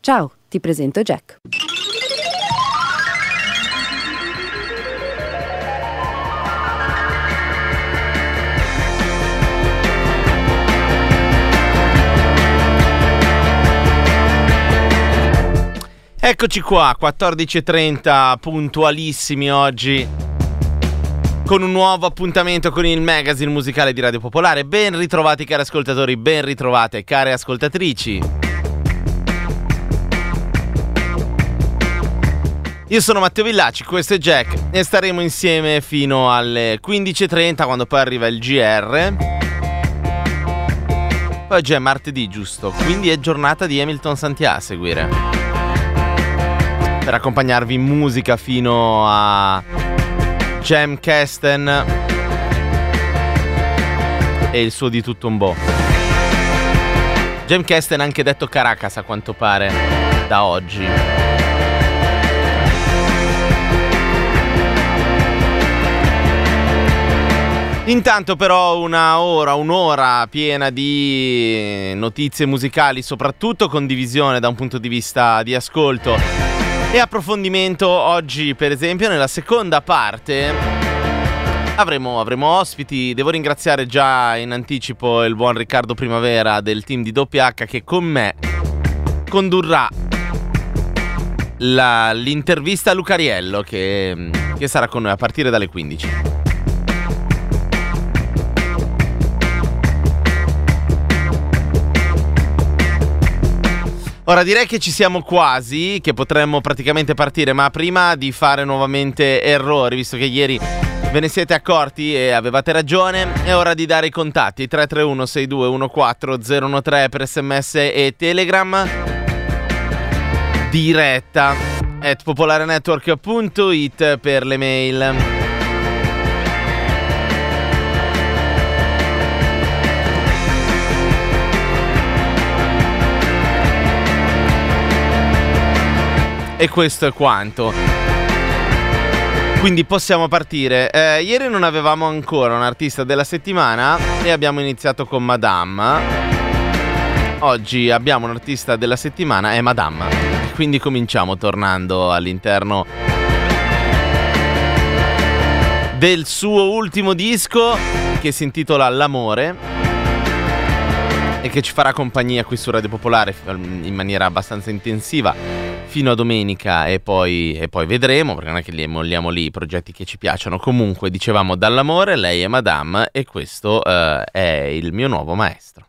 Ciao, ti presento Jack. Eccoci qua, 14.30, puntualissimi oggi, con un nuovo appuntamento con il magazine musicale di Radio Popolare. Ben ritrovati cari ascoltatori, ben ritrovate care ascoltatrici. Io sono Matteo Villacci, questo è Jack e staremo insieme fino alle 15.30 quando poi arriva il GR. Oggi è martedì, giusto? Quindi è giornata di Hamilton Santiago a seguire per accompagnarvi in musica fino a Jam Kesten e il suo di tutto un bo'. Jam Kesten anche detto Caracas a quanto pare da oggi. Intanto però una ora, un'ora piena di notizie musicali, soprattutto condivisione da un punto di vista di ascolto e approfondimento oggi, per esempio, nella seconda parte avremo, avremo, ospiti. Devo ringraziare già in anticipo il buon Riccardo Primavera del team di WH che con me condurrà la, l'intervista a Lucariello che, che sarà con noi a partire dalle 15. Ora direi che ci siamo quasi, che potremmo praticamente partire, ma prima di fare nuovamente errori, visto che ieri ve ne siete accorti e avevate ragione, è ora di dare i contatti. 331 6214 013 per sms e telegram. Diretta. At popolarenetwork.it per le mail. E questo è quanto. Quindi possiamo partire. Eh, ieri non avevamo ancora un artista della settimana e abbiamo iniziato con Madame. Oggi abbiamo un artista della settimana, è Madame. Quindi cominciamo tornando all'interno del suo ultimo disco che si intitola L'amore e che ci farà compagnia qui su Radio Popolare in maniera abbastanza intensiva fino a domenica e poi, e poi vedremo, perché non è che li molliamo lì i progetti che ci piacciono. Comunque, dicevamo dall'amore, lei è Madame e questo uh, è il mio nuovo maestro.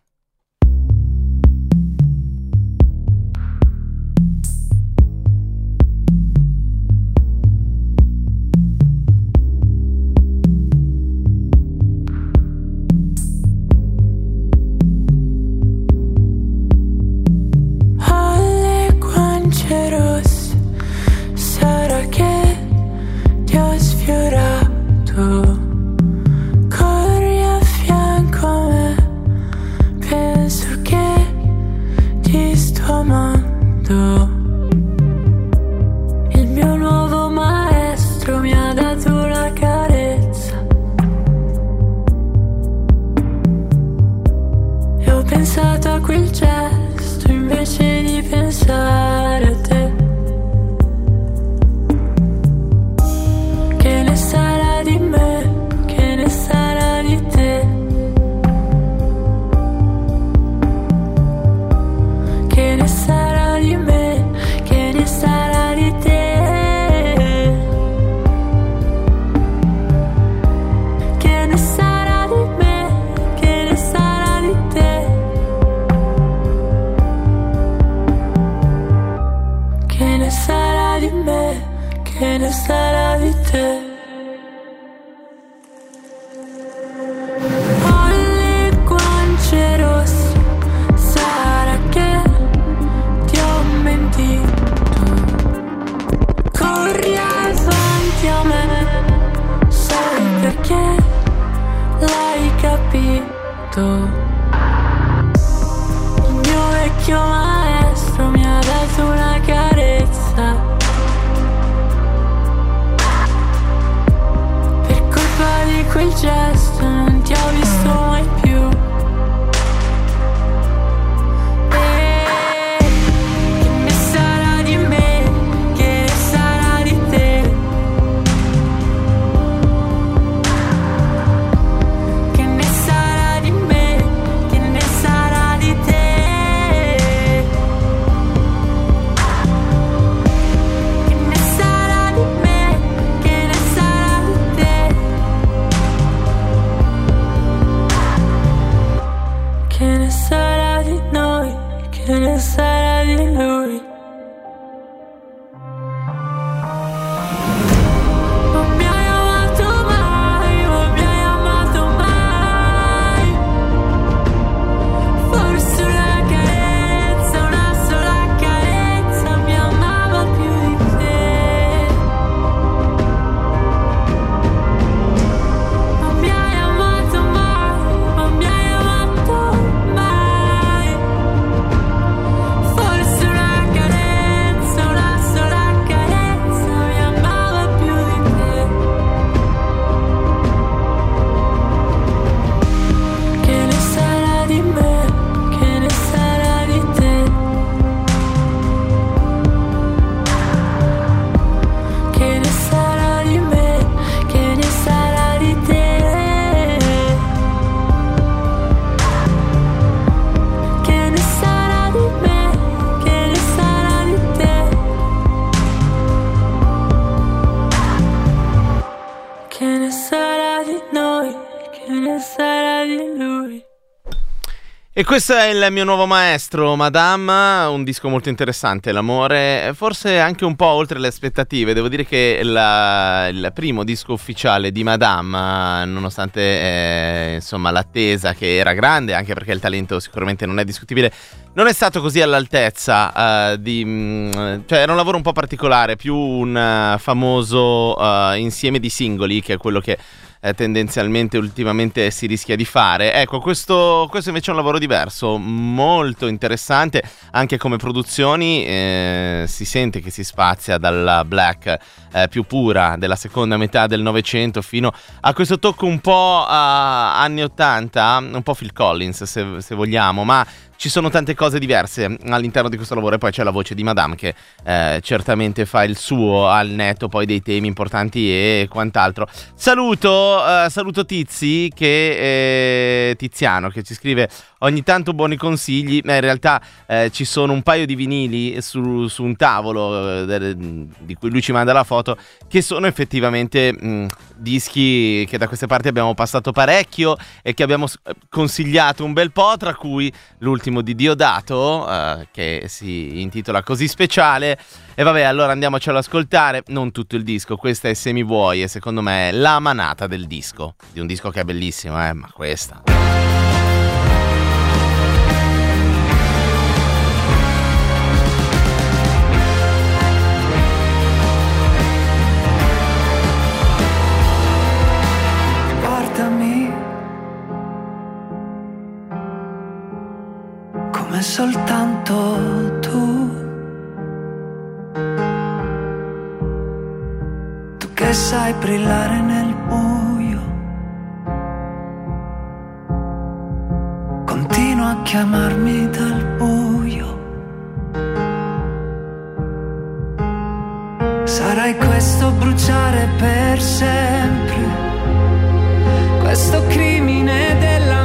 pensato a quel gesto invece di pensare. Questo è il mio nuovo maestro, Madame, un disco molto interessante, l'amore, forse anche un po' oltre le aspettative. Devo dire che la, il primo disco ufficiale di Madame, nonostante eh, insomma, l'attesa che era grande, anche perché il talento sicuramente non è discutibile, non è stato così all'altezza uh, di... Mh, mm, cioè era un lavoro un po' particolare, più un uh, famoso uh, insieme di singoli, che è quello che eh, tendenzialmente ultimamente si rischia di fare. Ecco, questo, questo, invece è un lavoro diverso, molto interessante, anche come produzioni eh, si sente che si spazia dalla black eh, più pura della seconda metà del Novecento fino a questo tocco un po' anni 80, un po' Phil Collins se, se vogliamo, ma ci sono tante cose diverse all'interno di questo lavoro e poi c'è la voce di Madame che eh, certamente fa il suo al netto poi dei temi importanti e quant'altro. Saluto, eh, saluto Tizi che, eh, Tiziano che ci scrive ogni tanto buoni consigli, ma in realtà eh, ci sono un paio di vinili su, su un tavolo eh, di cui lui ci manda la foto che sono effettivamente mh, dischi che da queste parti abbiamo passato parecchio e che abbiamo consigliato un bel po', tra cui l'ultimo di Diodato eh, che si intitola Così speciale. E vabbè, allora andiamocelo ad ascoltare, non tutto il disco, questa è Semi Vuoi e secondo me è la manata del disco, di un disco che è bellissimo, eh, ma questa... come soltanto tu. Tu che sai brillare nel buio. Continua a chiamarmi dal buio. Sarai questo bruciare per sempre, questo crimine della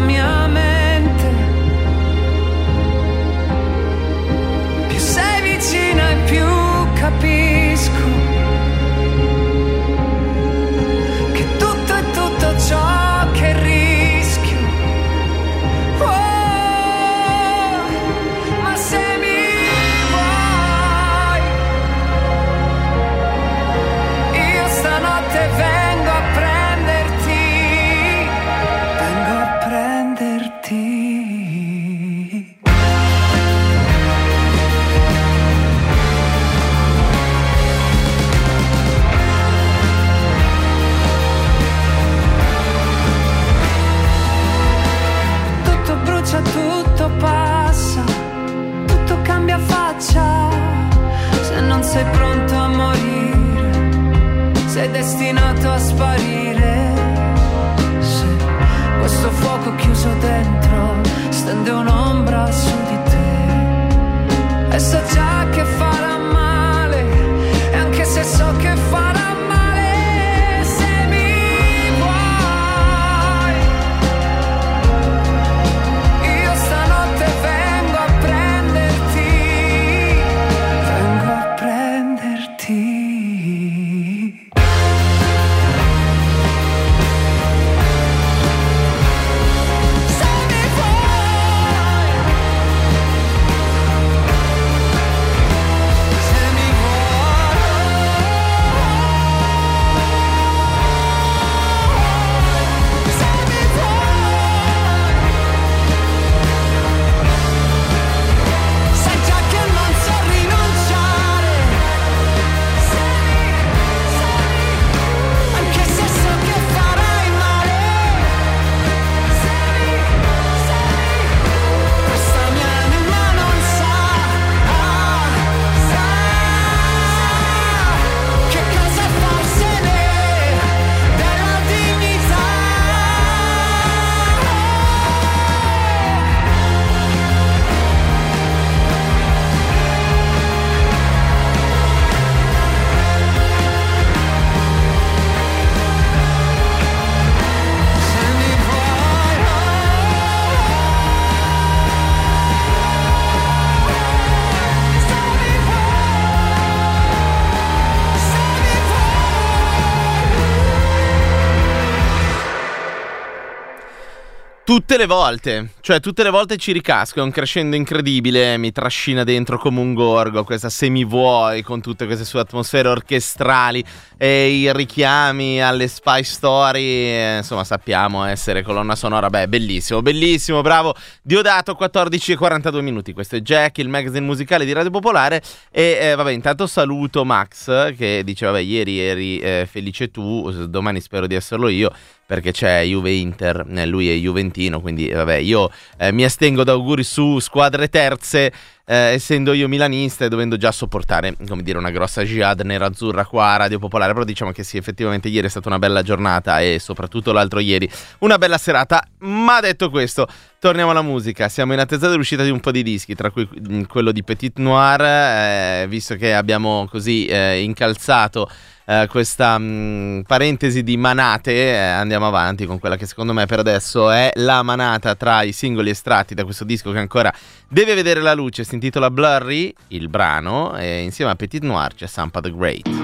Tutte le volte, cioè tutte le volte ci ricasco, è un crescendo incredibile, mi trascina dentro come un gorgo, questa semi-vuoi con tutte queste sue atmosfere orchestrali e i richiami alle spy story, insomma sappiamo essere colonna sonora, beh bellissimo, bellissimo, bravo, Diodato 14 e 42 minuti, questo è Jack, il magazine musicale di Radio Popolare e eh, vabbè intanto saluto Max che dice vabbè ieri eri eh, felice tu, domani spero di esserlo io perché c'è Juve Inter, eh, lui è Juventino, quindi vabbè, io eh, mi astengo da auguri su squadre terze, eh, essendo io milanista e dovendo già sopportare, come dire, una grossa jihad nera-azzurra qua a Radio Popolare, però diciamo che sì, effettivamente ieri è stata una bella giornata e soprattutto l'altro ieri una bella serata, ma detto questo, torniamo alla musica, siamo in attesa dell'uscita di un po' di dischi, tra cui mm, quello di Petit Noir, eh, visto che abbiamo così eh, incalzato eh, questa mh, mm, parentesi di manate, eh, andiamo avanti con quella che secondo me per adesso è la manata tra i singoli estratti da questo disco che ancora deve vedere la luce. Si intitola Blurry, il brano, e insieme a Petit Noir c'è Sampa the Great. I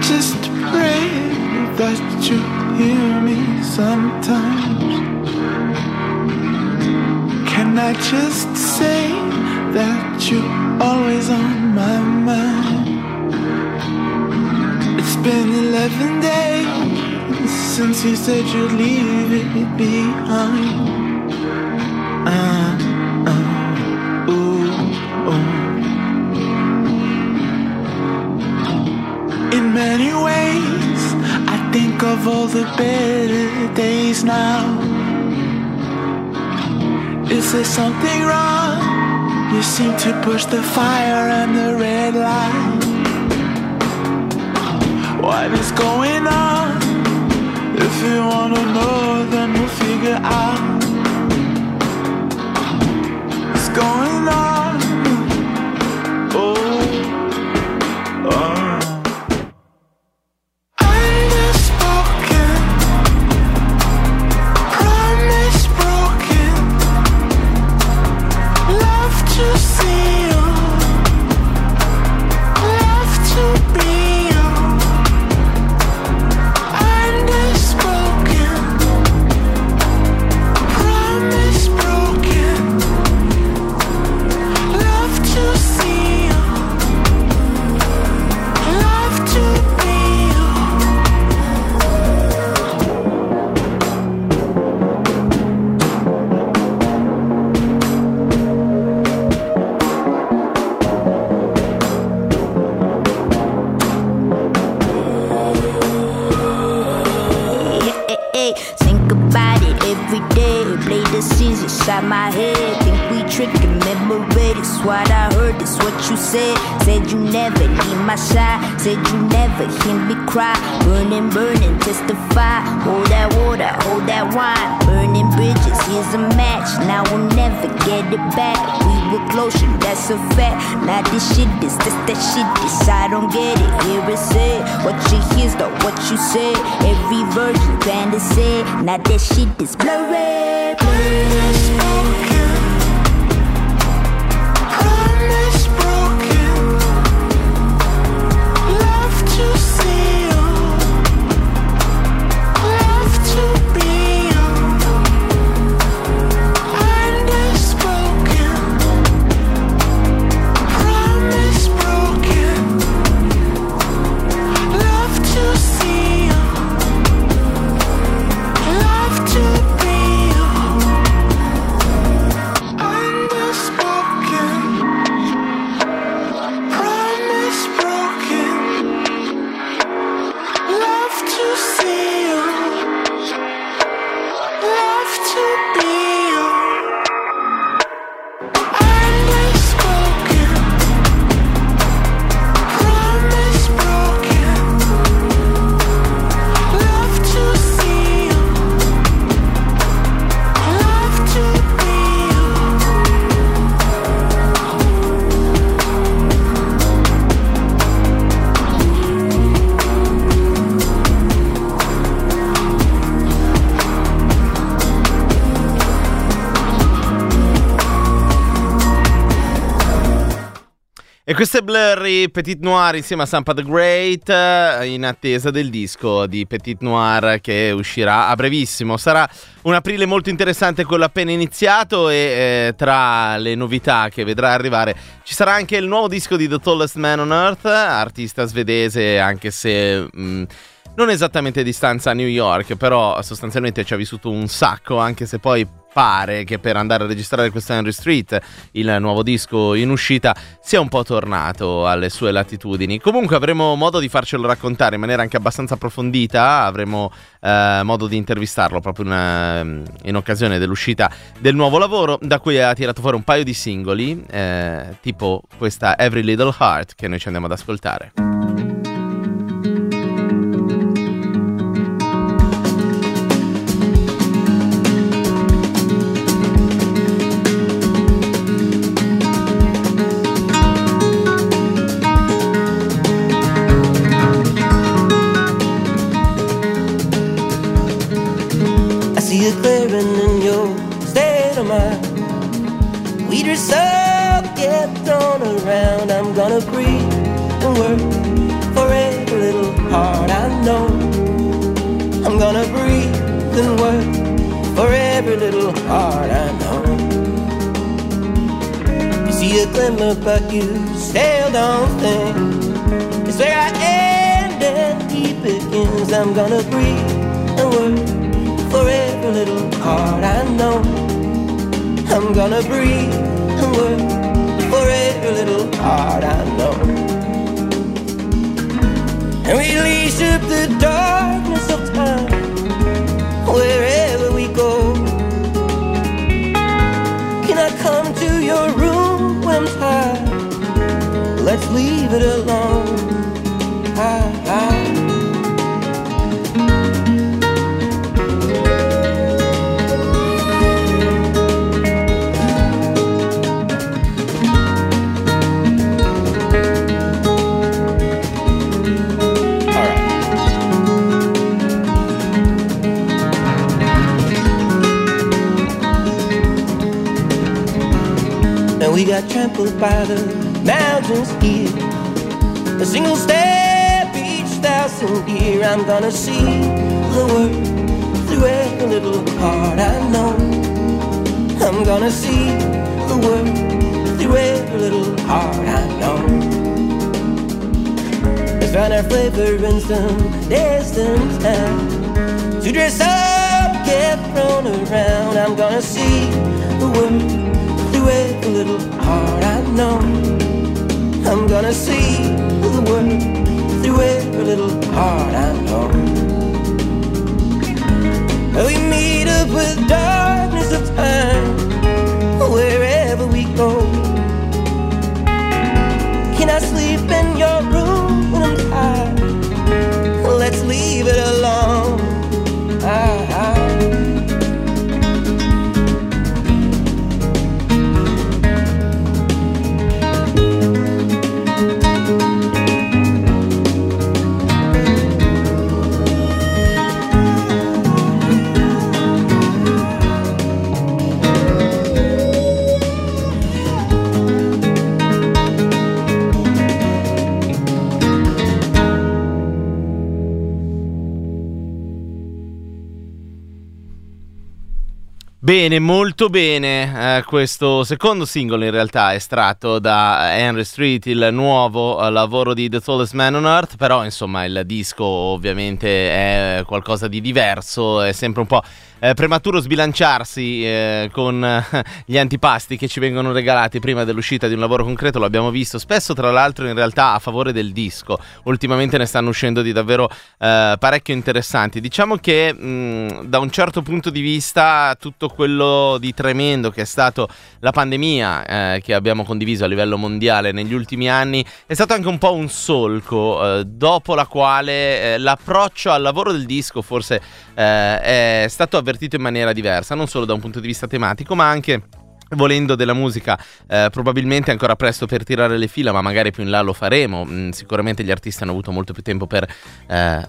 just pray that you hear me sometimes. Can I just say that you're always on my mind? been 11 days since you said you'd leave it behind. Of all the better days now. Is there something wrong? You seem to push the fire and the red light. What is going on? If you wanna know, then we'll figure out what's going on. never. It's what I heard. It's what you said. Said you never hear my side. Said you never hear me cry. Burning, burning, testify. Hold that water, hold that wine. Burning bridges, here's a match. Now we'll never get it back. We were closer, that's a fact. Now this shit is this that shit. This I don't get it. Here it said. What you hear's not what you said. Every version kinda said. Now that shit is blurry. blurry. Questo è Blurry, Petit Noir insieme a Sampa the Great, eh, in attesa del disco di Petit Noir che uscirà a brevissimo. Sarà un aprile molto interessante quello appena iniziato e eh, tra le novità che vedrà arrivare ci sarà anche il nuovo disco di The Tallest Man on Earth, artista svedese anche se... Mh, mm, non esattamente a distanza a New York, però sostanzialmente ci ha vissuto un sacco, anche se poi pare che per andare a registrare questo Henry Street, il nuovo disco in uscita, sia un po' tornato alle sue latitudini. Comunque avremo modo di farcelo raccontare in maniera anche abbastanza approfondita, avremo eh, modo di intervistarlo proprio in, eh, in, occasione dell'uscita del nuovo lavoro, da cui ha tirato fuori un paio di singoli, eh, tipo questa Every Little Heart che noi ci andiamo ad ascoltare. Glimmer, but you still don't think it's where I end and he begins. I'm gonna breathe and work for every little heart I know. I'm gonna breathe and work for every little heart I know. And we leash up the darkness of time wherever we go. Let's leave it alone. I, I, we got trampled by the mountains here. A single step each thousand year. I'm gonna see the world through every little heart I know. I'm gonna see the world through every little heart I know. We found our flavor in some distant town. To dress up, get thrown around. I'm gonna see the world through every little heart I know I'm gonna see the world through every little heart I know We meet up with darkness of time Wherever we go Can I sleep in your room when I'm tired? Let's leave it alone Bene, molto bene. Eh, questo secondo singolo in realtà è estratto da Henry Street, il nuovo eh, lavoro di The Tallest Man on Earth, però insomma il disco ovviamente è qualcosa di diverso, è sempre un po' eh, prematuro sbilanciarsi eh, con gli antipasti che ci vengono regalati prima dell'uscita di un lavoro concreto, lo abbiamo visto spesso tra l'altro in realtà a favore del disco, ultimamente ne stanno uscendo di davvero eh, parecchio interessanti. Diciamo che mh, da un certo punto di vista tutto quello di tremendo che è stato la pandemia eh, che abbiamo condiviso a livello mondiale negli ultimi anni è stato anche un po' un solco eh, dopo la quale l'approccio al lavoro del disco forse è stato avvertito avvertito in maniera diversa, non solo da un punto di vista tematico, ma anche volendo della musica. Eh, probabilmente ancora presto per tirare le fila ma magari più in là lo faremo. Mm, sicuramente gli artisti hanno avuto molto più tempo per eh,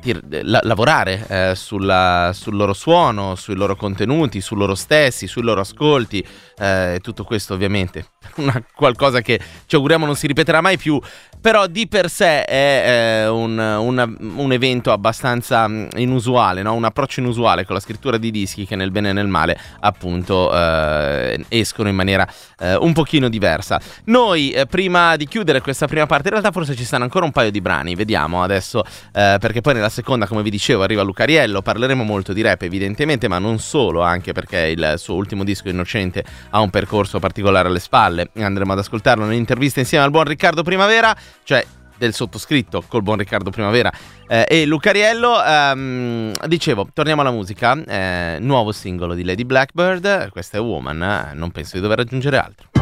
tir- la- lavorare eh, sulla, sul loro suono sui loro contenuti su loro stessi sui loro ascolti eh, tutto questo ovviamente una qualcosa che ci auguriamo non si ripeterà mai più, però di per sé è eh, un, una- un evento abbastanza mm, inusuale, no? un approccio inusuale con la scrittura di dischi che nel bene e nel male appunto eh, escono in maniera eh, un pochino diversa. Noi eh, prima di chiudere questa prima parte, in realtà forse ci stanno ancora un paio di brani, vediamo adesso, eh, perché poi nella seconda, come vi dicevo, arriva Lucariello, parleremo molto di rap evidentemente, ma non solo, anche perché il suo ultimo disco Innocente ha un percorso particolare alle spalle, andremo ad ascoltarlo nell'intervista insieme al buon Riccardo Primavera, cioè del sottoscritto col buon Riccardo Primavera eh, e Lucariello. Ehm, dicevo, torniamo alla musica. eh, nuovo singolo di Lady Blackbird. Questa è Woman. non penso di dover aggiungere altro.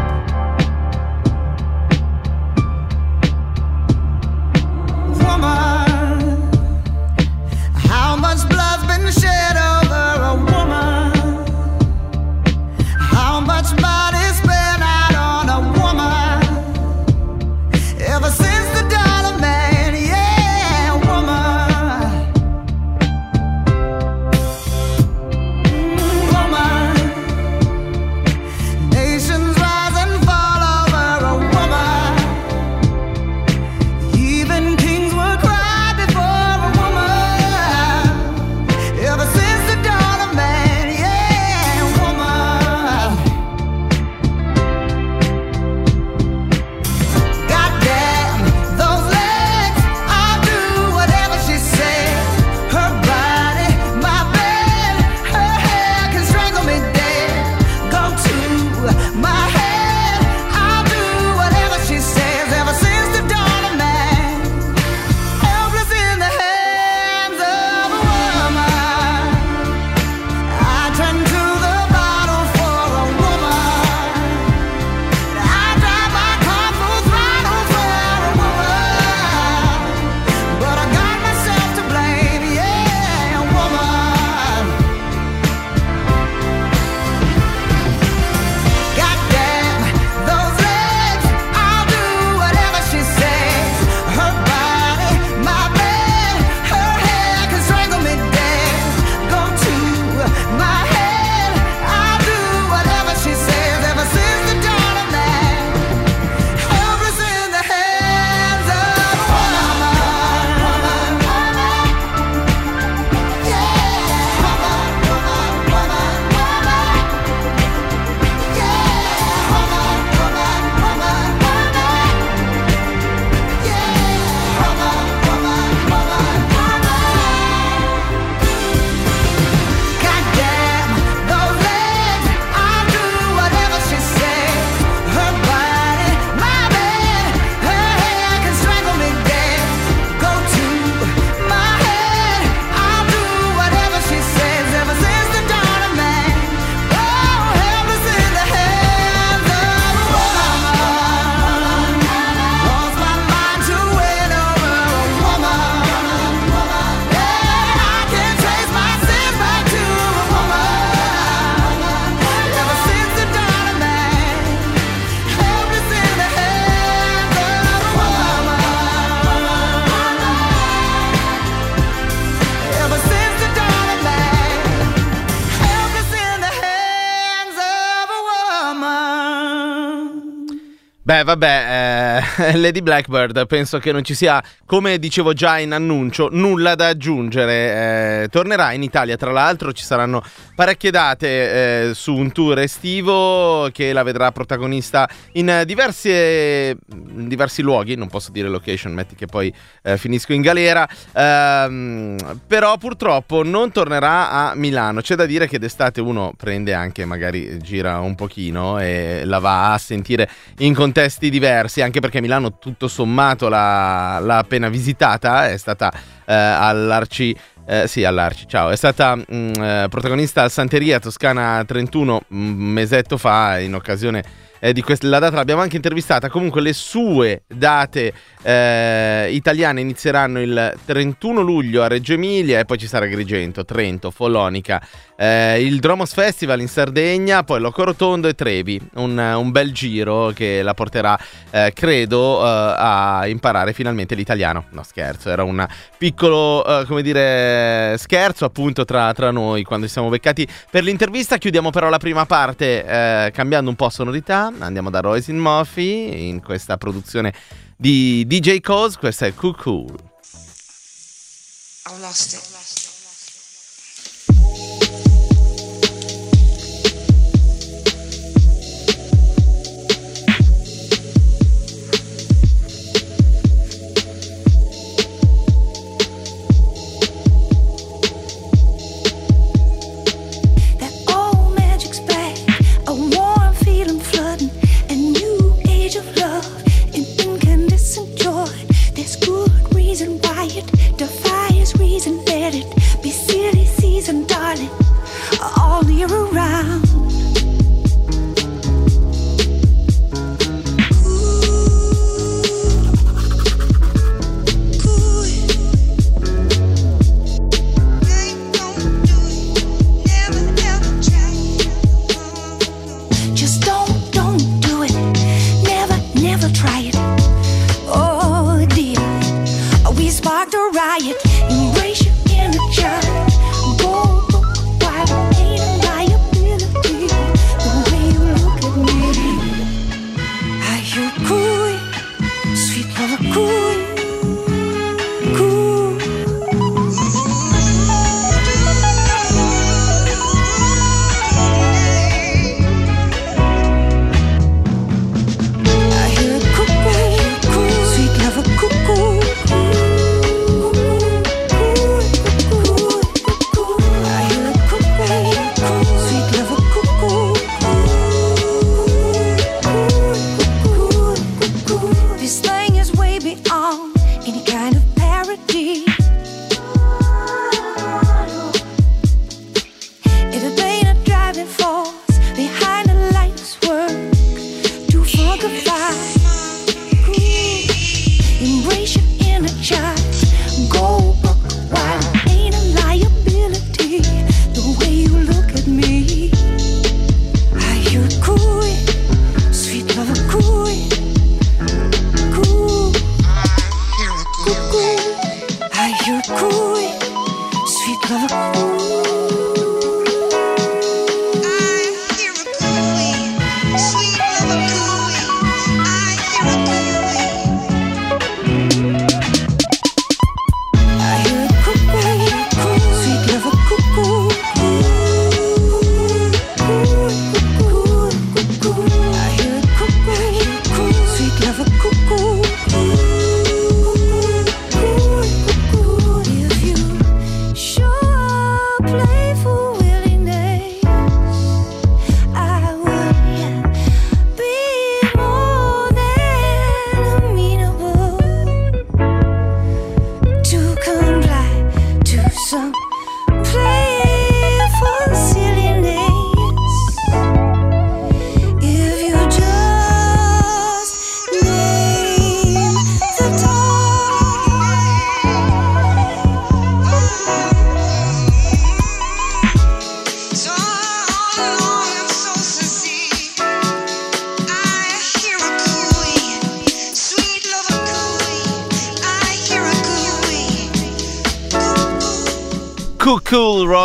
Vabbè, Lady Blackbird, penso che non ci sia, come dicevo già in annuncio, nulla da aggiungere. Eh, tornerà in Italia, tra l'altro, ci saranno parecchie date eh, su un tour estivo che la vedrà protagonista in diverse- in diversi luoghi. Non posso dire location, metti che poi eh, finisco in galera. Ehm, però purtroppo non tornerà a Milano. C'è da dire che d'estate uno prende anche, magari gira un pochino e la va a sentire in contesti diversi, anche perché Milano tutto sommato l'ha, l'ha appena visitata, è stata eh, all'Arci... eh, sì, all'Arci, ciao. È stata mm, eh, protagonista al Santeria Toscana 31 un mesetto fa in occasione eh, di questa, data l'abbiamo anche intervistata. Comunque le sue date eh, italiane inizieranno il 31 luglio a Reggio Emilia e poi ci sarà Agrigento, Trento, Follonica, eh, il Dromos Festival in Sardegna, poi Locorotondo e Trevi. Un, un bel giro che la porterà, eh, credo, eh, a imparare finalmente l'italiano. No, scherzo, era un piccolo, eh, come dire, scherzo appunto tra, tra noi quando ci siamo beccati per l'intervista. Chiudiamo però la prima parte eh, cambiando un po' sonorità. Andiamo da Royce in Murphy in questa produzione di DJ Cos. Questa è Cuckoo. I lost it.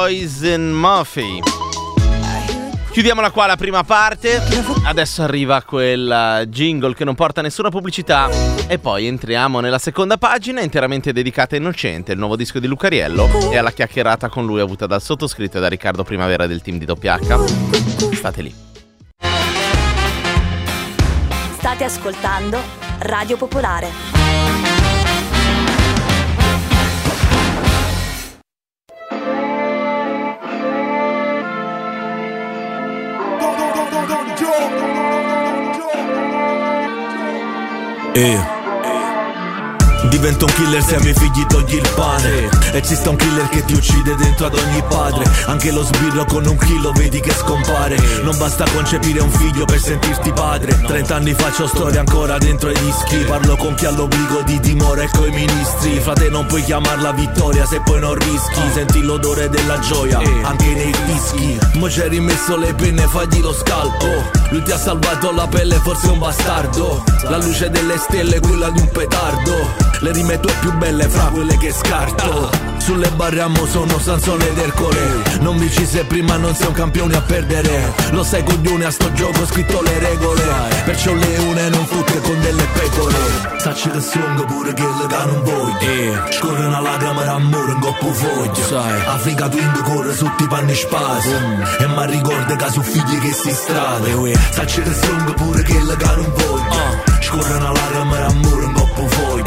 And Murphy. Chiudiamola qua la prima parte. Adesso arriva quel jingle che non porta nessuna pubblicità. E poi entriamo nella seconda pagina, interamente dedicata a Innocente, il nuovo disco di Lucariello, e alla chiacchierata con lui avuta dal sottoscritto e da Riccardo Primavera del team di WH. State lì. State ascoltando Radio Popolare. Eh. Diventa un killer se ai miei figli togli il pane E ci sta un killer che ti uccide dentro ad ogni padre. Anche lo sbirro con un chilo vedi che scompare. Non basta concepire un figlio per sentirti padre. Trent'anni faccio storia ancora dentro ai dischi Parlo con chi ha l'obbligo di dimora e coi ministri. Frate non puoi chiamarla vittoria se poi non rischi. Senti l'odore della gioia anche nei dischi Mo c'hai rimesso le penne fagli lo scalpo. Lui ti ha salvato la pelle forse è un bastardo. La luce delle stelle quella di un petardo Le rime tue più belle fra quelle che scarto. Sulle barre a mo sono Sansone ed Ercole Non vinci se prima non sei un campione a perdere. Lo sai coglione a sto gioco ho scritto le regole. Perciò leone non fotte con delle pecore. Sacci che songo pure che le che non voglio Scorre una lacrima d'amore in coppo foglio Africa Twin corre sotto i panni spasi. E mi ricorda che su figli che si strada Sacci che songo pure che le che non voglio Scorre una lacrima d'amore in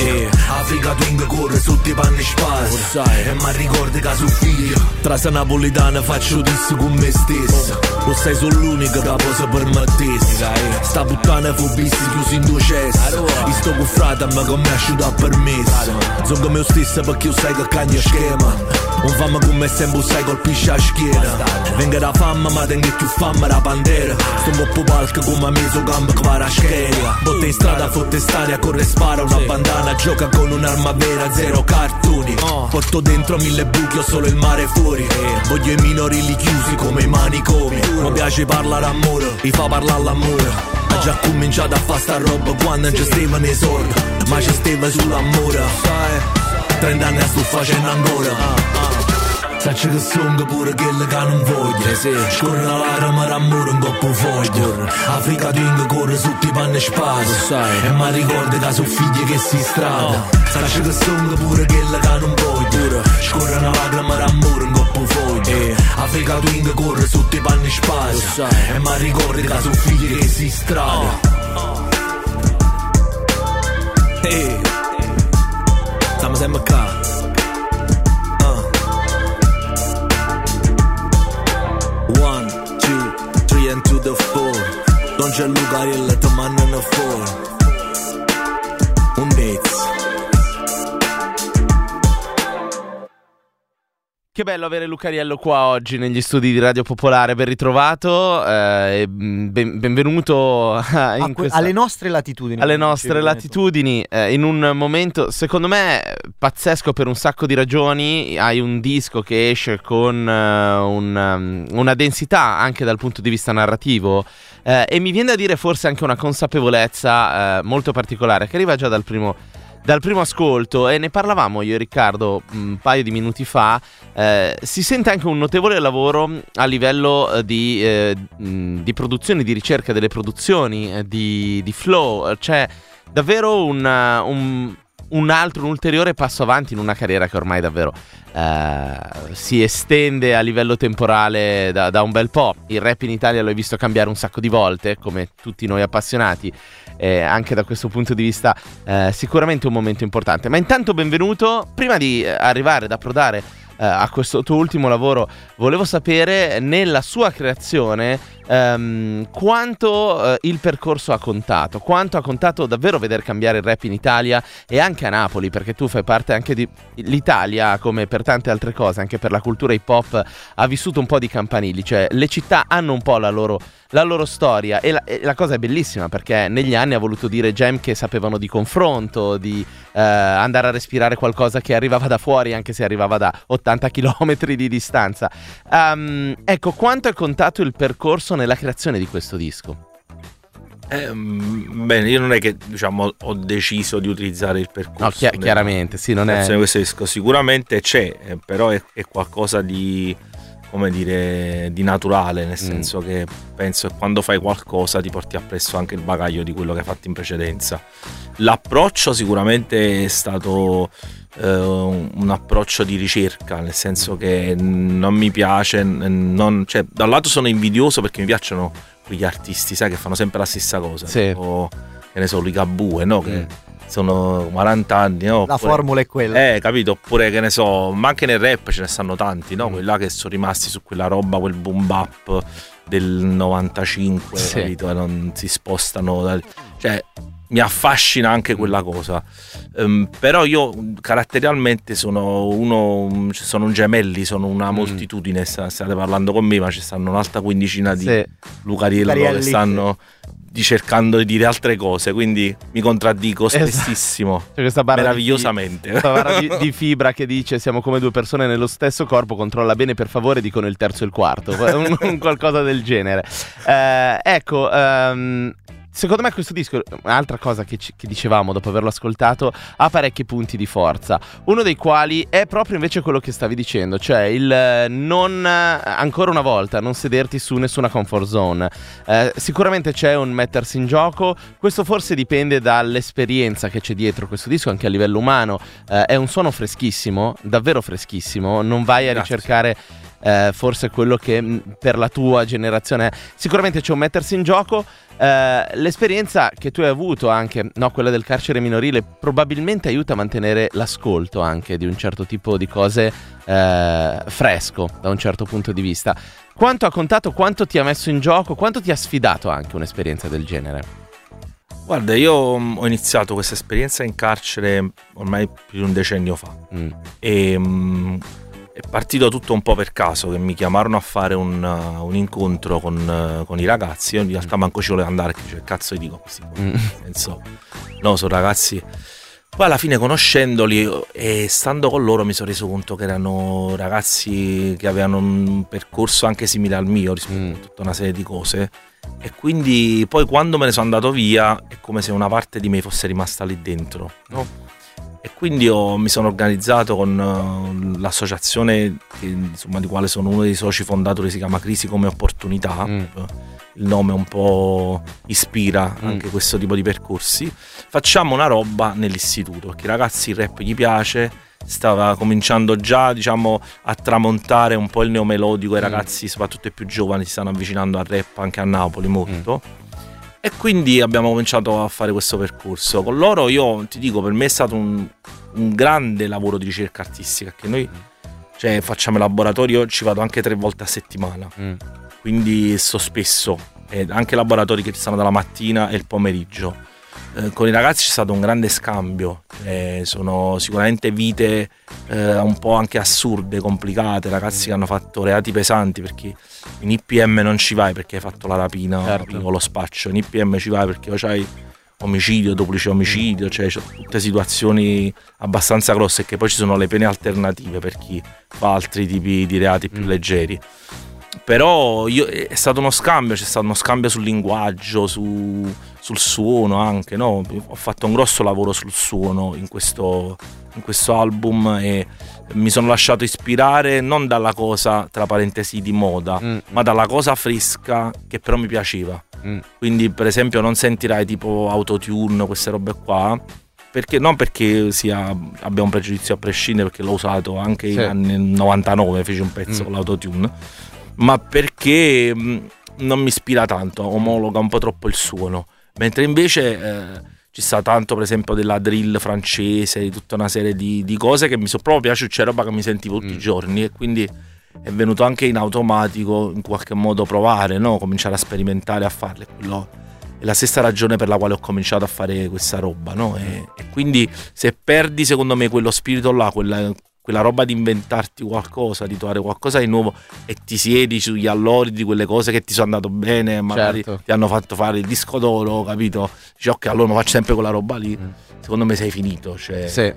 coppo foglio Africa Twin corre sotto i panni spasi E mi ricorda che su figlio Trasa napolitana faccio dissi con me stesso Lo sai sono l'unico che posso permettessi Sta puttana fu bissi chiusi in due cessi Io sto con frate ma con me asciuto a permesso Sono come io stesso perché io sai che cagna schema Un fama come sempre sai colpisce a schiena Venga da fama ma tengo più fama da bandera. Sto un po' palco come me so gamba che va a scheda Botte in strada fotte stare a corre spara una bandana Gioca con un'arma vera zero cartoni. Porto dentro mille buchi ho solo il mare fuori. Voglio i minori li chiusi come i manicomi. Mi piace parlare amore, mi fa parlare l'amore. Ha già cominciato a fare sta roba quando non ci stava nei sordi Ma ci stava sull'amore 30 anni la sto facendo ancora Sacci che songo pure quelle che non voglio Scorre la lacrima d'amore in coppo foglio Africa Twin corre sotto i panni spasi E mi ricorda che sono figli che si strada. Sacci che songo pure quelle che non voglio Scorre una lacrima d'amore in coppo foglio Africa Twin corre sotto i panni spasi E mi ricorda che sono figli che si strada. Ehi. Stiamo sempre qua and to the four Non c'è Lucarella, ti mandano fuori Un Che bello avere Lucariello qua oggi negli studi di Radio Popolare, ben ritrovato, eh, e, mm, ben- benvenuto A que- questa- alle nostre latitudini. alle nostre latitudini, eh, in un momento secondo me pazzesco per un sacco di ragioni, hai un disco che esce con eh, un, um, una densità anche dal punto di vista narrativo eh, e mi viene da dire forse anche una consapevolezza eh, molto particolare che arriva già dal primo dal primo ascolto e ne parlavamo io e Riccardo un paio di minuti fa, eh, si sente anche un notevole lavoro a livello eh, di, eh, mh, di produzione, di ricerca delle produzioni, eh, di, di flow, c'è davvero un, uh, un- un altro, un ulteriore passo avanti in una carriera che ormai davvero eh, si estende a livello temporale da, da un bel po'. Il rap in Italia l'ho visto cambiare un sacco di volte, come tutti noi appassionati. E anche da questo punto di vista eh, sicuramente un momento importante. Ma intanto benvenuto, prima di eh, arrivare ad approdare eh, a questo tuo ultimo lavoro, volevo sapere nella sua creazione ehm, quanto eh, il percorso ha contato, quanto ha contato davvero vedere cambiare il rap in Italia e anche a Napoli, perché tu fai parte anche di l'Italia, come per tante altre cose, anche per la cultura hip hop, ha vissuto un po' di campanili, cioè le città hanno un po' la loro la loro storia. E la, e la cosa è bellissima perché negli anni ha voluto dire Gem che sapevano di confronto, di eh, andare a respirare qualcosa che arrivava da fuori anche se arrivava da 80 km di distanza. Ehm, ecco, quanto è contato il percorso nella creazione di questo disco? Eh, mm, bene, io non è che diciamo ho deciso di utilizzare il percorso. No, nel- chiaramente, sì, non è... creazione di questo disco. Sicuramente c'è, eh, però è, è qualcosa di, come dire, di naturale, nel senso che penso che quando fai qualcosa ti porti appresso anche il bagaglio di quello che hai fatto in precedenza. L'approccio sicuramente è stato eh, un approccio di ricerca, nel senso che non mi piace, non- cioè, da un lato sono invidioso perché mi piacciono quegli artisti, sai, che fanno sempre la stessa cosa. Sì. Tipo, che ne so, Ligabue, no? Che Mm. sono 40 anni, no? La Oppure- formula è quella. eh, capito? Oppure che ne so, ma anche nel rap ce ne stanno tanti, Mm. no? Quelli là che sono rimasti su quella roba, quel boom bap del 95, Sì. capito? Non si spostano. dal- Cioè, mi affascina anche quella cosa. Ehm, però io caratterialmente sono uno, sono un gemelli, sono una Mm. moltitudine. sta- State parlando con me, ma ci stanno un'altra quindicina di Sì. Lucariello che stanno di- cercando di dire altre cose, quindi mi contraddico Esatto. spessissimo. C'è questa barra di- Meravigliosamente. questa barra di, di fibra che dice siamo come due persone nello stesso corpo, controlla bene per favore, dicono il terzo e il quarto, un, un qualcosa del genere. Eh, ecco, ehm, secondo me questo disco, un'altra cosa che, ci- che dicevamo dopo averlo ascoltato, ha parecchi punti di forza. Uno dei quali è proprio invece quello che stavi dicendo, cioè il eh, non, eh, ancora una volta, non sederti su nessuna comfort zone. Eh, sicuramente c'è un mettersi in gioco, questo forse dipende dall'esperienza che c'è dietro questo disco, anche a livello umano. Eh, è un suono freschissimo, davvero freschissimo, non vai a Grazie. ricercare eh, forse quello che mh, per la tua generazione è. Sicuramente c'è un mettersi in gioco. eh, l'esperienza che tu hai avuto anche, no, quella del carcere minorile, probabilmente aiuta a mantenere l'ascolto anche di un certo tipo di cose eh, fresco da un certo punto di vista. Quanto ha contato, quanto ti ha messo in gioco, quanto ti ha sfidato anche un'esperienza del genere? Guarda, io mm, ho iniziato questa esperienza in carcere ormai più di un decennio fa. Mm, e mm, è partito tutto un po' per caso che mi chiamarono a fare un, uh, un incontro con, uh, con i ragazzi io in realtà manco ci volevo andare che cioè, cazzo gli dico questi qua? mm, no sono ragazzi poi alla fine conoscendoli e stando con loro mi sono reso conto che erano ragazzi che avevano un percorso anche simile al mio rispetto Mm. a tutta una serie di cose e quindi poi quando me ne sono andato via è come se una parte di me fosse rimasta lì dentro no? E quindi ho- mi sono organizzato con eh, l'associazione che, insomma, di quale sono uno dei soci fondatori, si chiama Crisi come Opportunità. Mm. Il nome un po' ispira Mm. anche questo tipo di percorsi. Facciamo una roba nell'istituto, perché ai ragazzi il rap gli piace, stava cominciando già diciamo, a tramontare un po' il neomelodico, i Mm. ragazzi, soprattutto i più giovani, si stanno avvicinando al rap anche a Napoli molto. E quindi abbiamo cominciato a fare questo percorso. Con loro io ti dico, per me è stato un, un grande lavoro di ricerca artistica, che noi cioè, facciamo i laboratori, io ci vado anche tre volte a settimana, mm. quindi sto spesso, e anche laboratori che ci stanno dalla mattina e il pomeriggio. Eh, con i ragazzi c'è stato un grande scambio, eh, sono sicuramente vite eh, un po' anche assurde, complicate, ragazzi che hanno fatto reati pesanti perché in IPM non ci vai perché hai fatto la rapina Certo. o lo spaccio, in IPM ci vai perché o c'hai omicidio, duplice omicidio, cioè tutte situazioni abbastanza grosse e che poi ci sono le pene alternative per chi fa altri tipi di reati più Mm. leggeri. Però io- è stato uno scambio, c'è stato uno scambio sul linguaggio, su- sul suono anche, no? Ho fatto un grosso lavoro sul suono in questo, in questo album e mi sono lasciato ispirare non dalla cosa, tra parentesi, di moda, Mm, ma dalla cosa fresca che però mi piaceva. mm. Quindi, per esempio, non sentirai tipo autotune, queste robe qua. Perché, non perché sia, abbia un pregiudizio a prescindere, perché l'ho usato anche Sì. anni 99, feci un pezzo Mm. con l'autotune, ma perché mh, non mi ispira tanto, omologa un po' troppo il suono. Mentre invece eh, ci sta tanto, per esempio, della drill francese, di tutta una serie di, di cose che mi sono proprio piaciute, c'è roba che mi sentivo tutti Mm. i giorni e quindi è venuto anche in automatico in qualche modo provare, no? cominciare a sperimentare, a farle. Quello è la stessa ragione per la quale ho cominciato a fare questa roba. No? E, e quindi se perdi secondo me quello spirito là, quella, quella roba di inventarti qualcosa, di trovare qualcosa di nuovo e ti siedi sugli allori di quelle cose che ti sono andato bene, magari Certo. ti hanno fatto fare il disco d'oro, capito? Dici ok, allora mi faccio sempre quella roba lì. Mm. Secondo me sei finito. Cioè, Sì.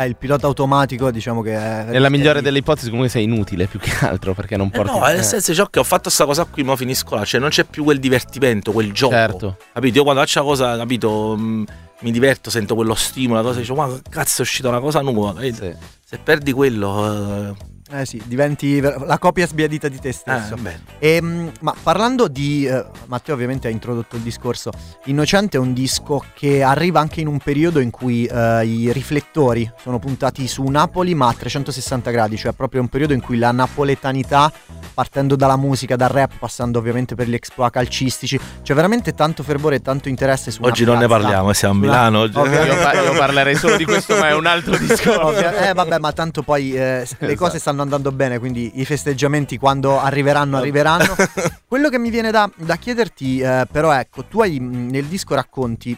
Eh, il pilota automatico, diciamo che è. Nella migliore delle ipotesi comunque sei inutile più che altro perché non Eh porti... no, nel senso cioè, ok, ho fatto sta cosa qui, ma finisco là. Cioè, non c'è più quel divertimento, quel gioco. Certo. Capito? Io quando faccio una cosa, capito, mh, mi diverto, sento quello stimolo, la cosa, dico, ma cazzo è uscita una cosa nuova. Sì. Se perdi quello, Eh sì, diventi la copia sbiadita di te eh, stesso. eh, beh. Ehm, ma parlando di. eh, Matteo, ovviamente, ha introdotto il discorso. Innocente è un disco che arriva anche in un periodo in cui eh, i riflettori sono puntati su Napoli, ma a 360 gradi, cioè proprio un periodo in cui la napoletanità, partendo dalla musica, dal rap, passando ovviamente per gli exploit calcistici, c'è veramente tanto fervore e tanto interesse su una Oggi non ne piazza- parliamo, siamo a Milano. Oggi. Ovvio. Io, io parlerei solo di questo, ma è un altro discorso. Ovvio- eh vabbè ma tanto poi eh, s- le Esatto. cose stanno andando bene quindi i festeggiamenti quando arriveranno arriveranno. Quello che mi viene da, da chiederti eh, però ecco tu hai mh, nel disco racconti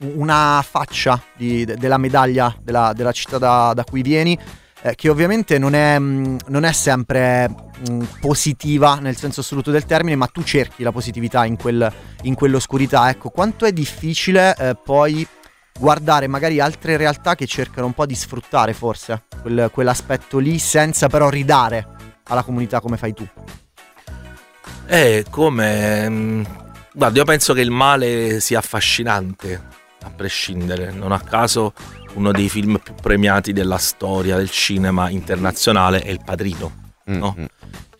una faccia di- de- della medaglia della, della città da, da cui vieni eh, che ovviamente non è, mh, non è sempre mh, positiva nel senso assoluto del termine ma tu cerchi la positività in, quel- in quell'oscurità. Ecco quanto è difficile eh, poi guardare magari altre realtà che cercano un po' di sfruttare forse quel- quell'aspetto lì senza però ridare alla comunità come fai tu. È come. mh, Guarda, io penso che il male sia affascinante, a prescindere. Non a caso uno dei film più premiati della storia del cinema internazionale è Il Padrino. no? Mm, mm.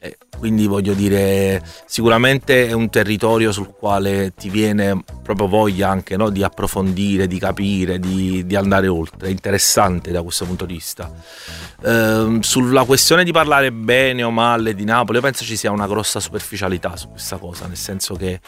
Eh, quindi voglio dire, sicuramente è un territorio sul quale ti viene proprio voglia anche no, di approfondire, di capire, di, di andare oltre. È interessante da questo punto di vista. Ehm, sulla questione di parlare bene o male di Napoli, io penso ci sia una grossa superficialità su questa cosa, nel senso che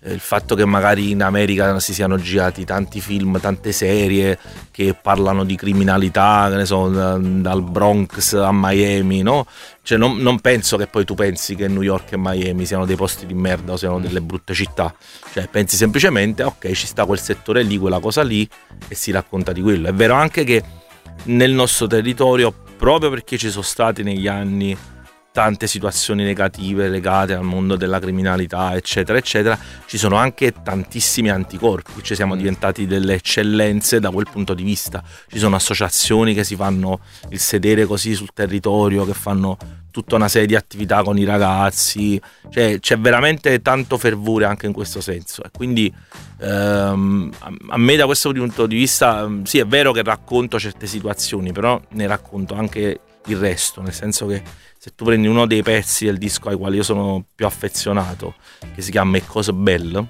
eh, il fatto che magari in America si siano girati tanti film, tante serie che parlano di criminalità, che ne so, da- dal Bronx a Miami, no? Cioè non, non penso che poi tu pensi che New York e Miami siano dei posti di merda o siano delle brutte città. Cioè pensi semplicemente, ok, ci sta quel settore lì, quella cosa lì e si racconta di quello. È vero anche che nel nostro territorio, proprio perché ci sono stati negli anni tante situazioni negative legate al mondo della criminalità, eccetera, eccetera, ci sono anche tantissimi anticorpi, ci siamo diventati delle eccellenze da quel punto di vista. Ci sono associazioni che si fanno il sedere così sul territorio, che fanno tutta una serie di attività con i ragazzi, cioè c'è veramente tanto fervore anche in questo senso. E quindi ehm, a- me da questo punto di vista, ehm, sì è vero che racconto certe situazioni, però ne racconto anche il resto, nel senso che se tu prendi uno dei pezzi del disco ai quali io sono più affezionato, che si chiama E cose belle,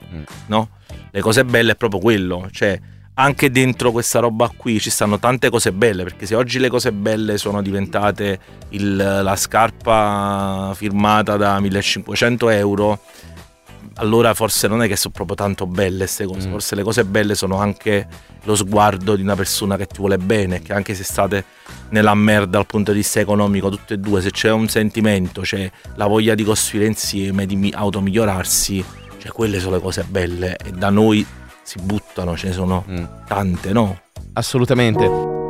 no? Le cose belle è proprio quello, cioè anche dentro questa roba qui ci stanno tante cose belle, perché se oggi le cose belle sono diventate il- la scarpa firmata da 1500 euro, allora forse non è che sono proprio tanto belle queste cose, forse le cose belle sono anche lo sguardo di una persona che ti vuole bene, che anche se state nella merda dal punto di vista economico tutte e due, se c'è un sentimento, c'è la voglia di costruire insieme, di mi- automigliorarsi, cioè quelle sono le cose belle. E da noi si buttano, ce ne sono tante, no? Assolutamente.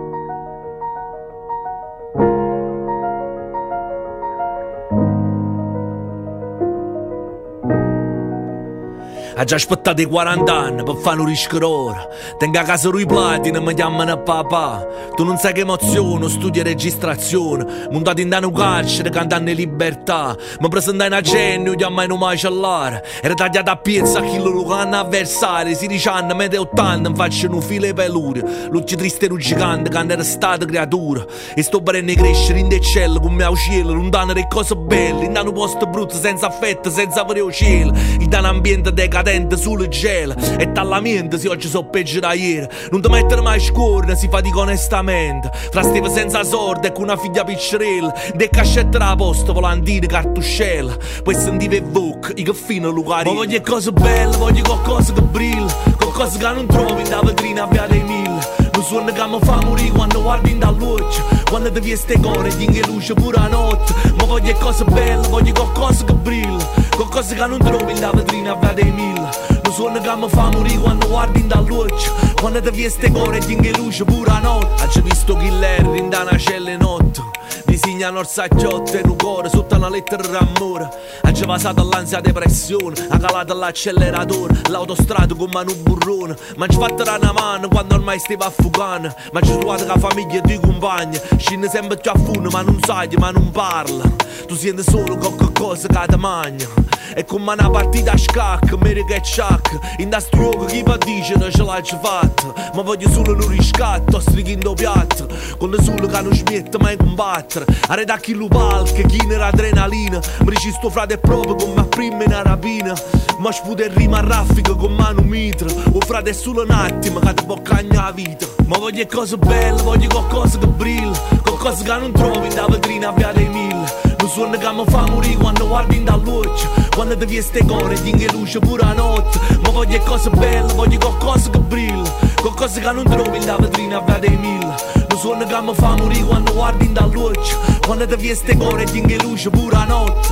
Ha già aspettato i 40 anni per fare un rischio ora. Tengo a casa lui platino e mi chiamano papà. Tu non sai che emozione, studio e registrazione. Montato in un carcere cantando in libertà. Mi presentai in agenda, io chiamai in un macellare. Era tagliata a pezzi a chilo lo canno avversario. 16 anni, mette 80, mi faccio un filo peluria. Luce triste e un gigante, quando era stata creatura. E sto barene crescere in decella con mia uccello. Lontano le cose belle, in un posto brutto, senza affetto, senza avere cielo. In un ambiente decadente sul gelo. E dalla mente se oggi so peggio da ieri. Non ti mettere mai scorna, si fatica onestamente. Fra steve senza sorte e con una figlia piccerella. De cascette da posta, volantine, cartuscella. Poi sentivo evoca, i che fino luogari. Ma voglio cose belle, voglio qualcosa che brilla. Qualcosa che non trovi da vetrina a via dei mille. Un suono che mi fa morire quando guardi in da luce Quando ti ste core, ti luce pure a notte Ma voglio cose belle, voglio qualcosa che brilla Qualcosa che non trovi da vetrina a dei mille Un suono che mi fa morire quando guardi in da luce Quando ti viene ste core, ti luce pure a notte. Hai visto killer in da una cella notte Disegnano il sacchiotto e un cuore sotto una lettera d'amore Hai passato all'ansia depressione Ha calato l'acceleratore L'autostrada con mano burrone. Ma ci fatto una mano quando ormai stava affugando Ma ci con la famiglia e due compagni Scende sempre più a fondo ma non sai ma non parla. Tu senti solo qualcosa che ti mangia E come una partita a scacco Meri che ciacca In da sto gioco chi va dice che ce l'hai fatta. Ma voglio solo un riscatto Strichendo piatto. Con le sole che non smette mai combattere Arreda chi lo palca, chi n'era adrenalina. Mi dici sto frate proprio come a prima una rapina Ma sputa e rima raffica con mano mitra. O frate è solo un attimo che ti può cagnare la vita. Ma voglio cose belle, voglio qualcosa che brilla. Qualcosa che non trovi da vetrina a via dei mille. Un suono che mi fa morire quando guardi in da luce Quando ti viene ste core, ti luce pure a notte. Ma voglio cose belle, voglio qualcosa che brilla Qualcosa che non trovi da vetrina a via dei mille Un suono che mi fa morire quando guardi in da luce Quando ti viene ste core, ti luce pure a notte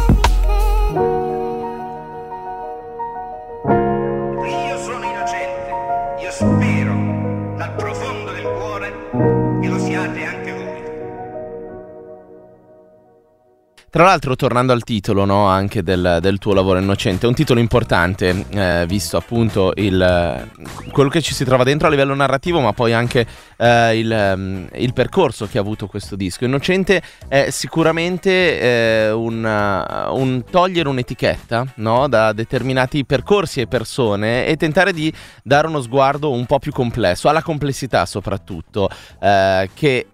Io sono innocente, io spero Tra l'altro, tornando al titolo no, anche del, del tuo lavoro innocente, è un titolo importante, eh, visto appunto il, quello che ci si trova dentro a livello narrativo, ma poi anche eh, il, ehm, il percorso che ha avuto questo disco. Innocente è sicuramente eh, un, un togliere un'etichetta no, da determinati percorsi e persone e tentare di dare uno sguardo un po' più complesso, alla complessità soprattutto, eh, che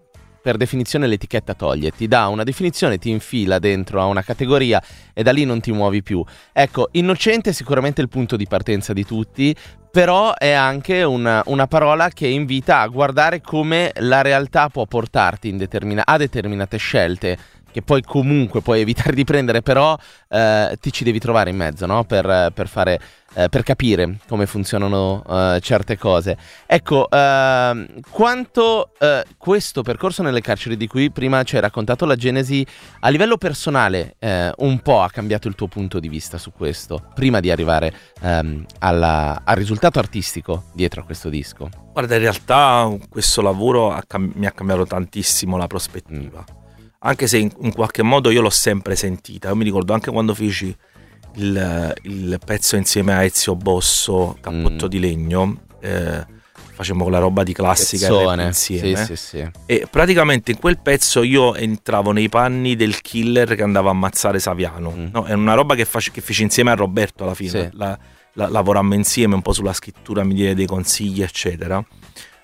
per definizione l'etichetta toglie, ti dà una definizione, ti infila dentro a una categoria e da lì non ti muovi più. Ecco, innocente è sicuramente il punto di partenza di tutti, però è anche una, una parola che invita a guardare come la realtà può portarti in determina- a determinate scelte che poi comunque puoi evitare di prendere, però eh, ti ci devi trovare in mezzo, no? Per, per fare... eh, per capire come funzionano eh, certe cose. Ecco, ehm, quanto eh, questo percorso nelle carceri di cui prima ci hai raccontato la genesi, a livello personale eh, un po' ha cambiato il tuo punto di vista su questo, prima di arrivare ehm, alla- al risultato artistico dietro a questo disco. Guarda, in realtà questo lavoro ha cam- mi ha cambiato tantissimo la prospettiva. Anche se in, in qualche modo io l'ho sempre sentita. Io mi ricordo anche quando feci il, il pezzo insieme a Ezio Bosso, Cappotto Mm. di Legno. eh, facevamo quella roba di classica Pezzone. insieme. Sì, sì, sì. E praticamente in quel pezzo io entravo nei panni del killer che andava a ammazzare Saviano. Mm. No, è una roba che, face- che feci insieme a Roberto alla fine. La- la- lavorammo insieme un po' sulla scrittura, mi diede dei consigli, eccetera.